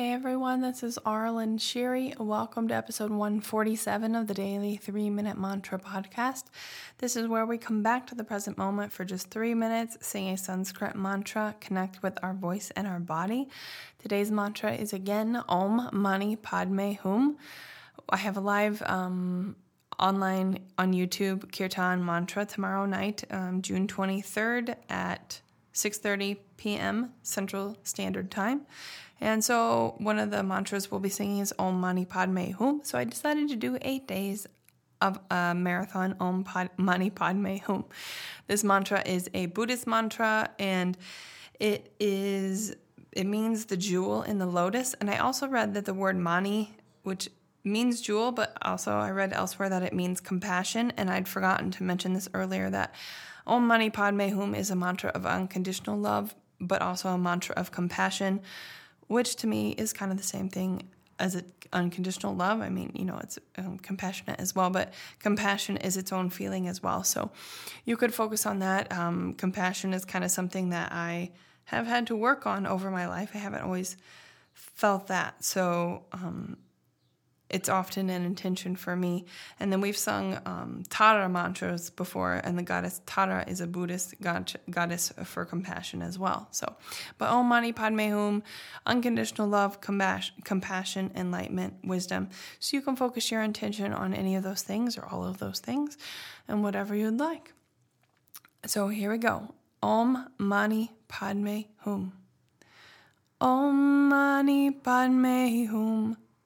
Hey everyone, this is Aaralyn Shiri. Welcome to episode 147 of the Daily 3 Minute Mantra Podcast. This is where we come back to the present moment for just three minutes, sing a Sanskrit mantra, connect with our voice and our body. Today's mantra is again Om Mani Padme Hum. I have a live um, online on YouTube Kirtan mantra tomorrow night, um, June 23rd at 6:30 p.m. Central Standard Time. And so one of the mantras we'll be singing is Om Mani Padme Hum. So I decided to do 8 days of a marathon Om Mani Padme Hum. This mantra is a Buddhist mantra and it is it means the jewel in the lotus and I also read that the word mani which means jewel but also I read elsewhere that it means compassion and I'd forgotten to mention this earlier that Om Mani Padme Hum is a mantra of unconditional love, but also a mantra of compassion, which to me is kind of the same thing as a, unconditional love. I mean, you know, it's um, compassionate as well, but compassion is its own feeling as well. So you could focus on that. Um, compassion is kind of something that I have had to work on over my life. I haven't always felt that. So, um, it's often an intention for me. And then we've sung um, Tara mantras before, and the goddess Tara is a Buddhist god- goddess for compassion as well. So, but Om Mani Padme Hum, unconditional love, compassion, compassion, enlightenment, wisdom. So you can focus your intention on any of those things or all of those things, and whatever you'd like. So here we go. Om Mani Padme Hum. Om Mani Padme Hum.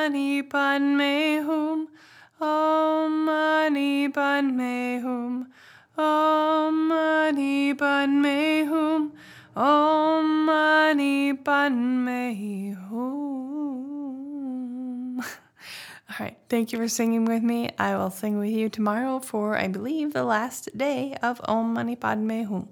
Mani Padme Hum. Om Mani Padme Hum. Om Mani Padme Hum. Om Mani Padme Hum. All right. Thank you for singing with me. I will sing with you tomorrow for, I believe, the last day of Om Mani Padme Hum.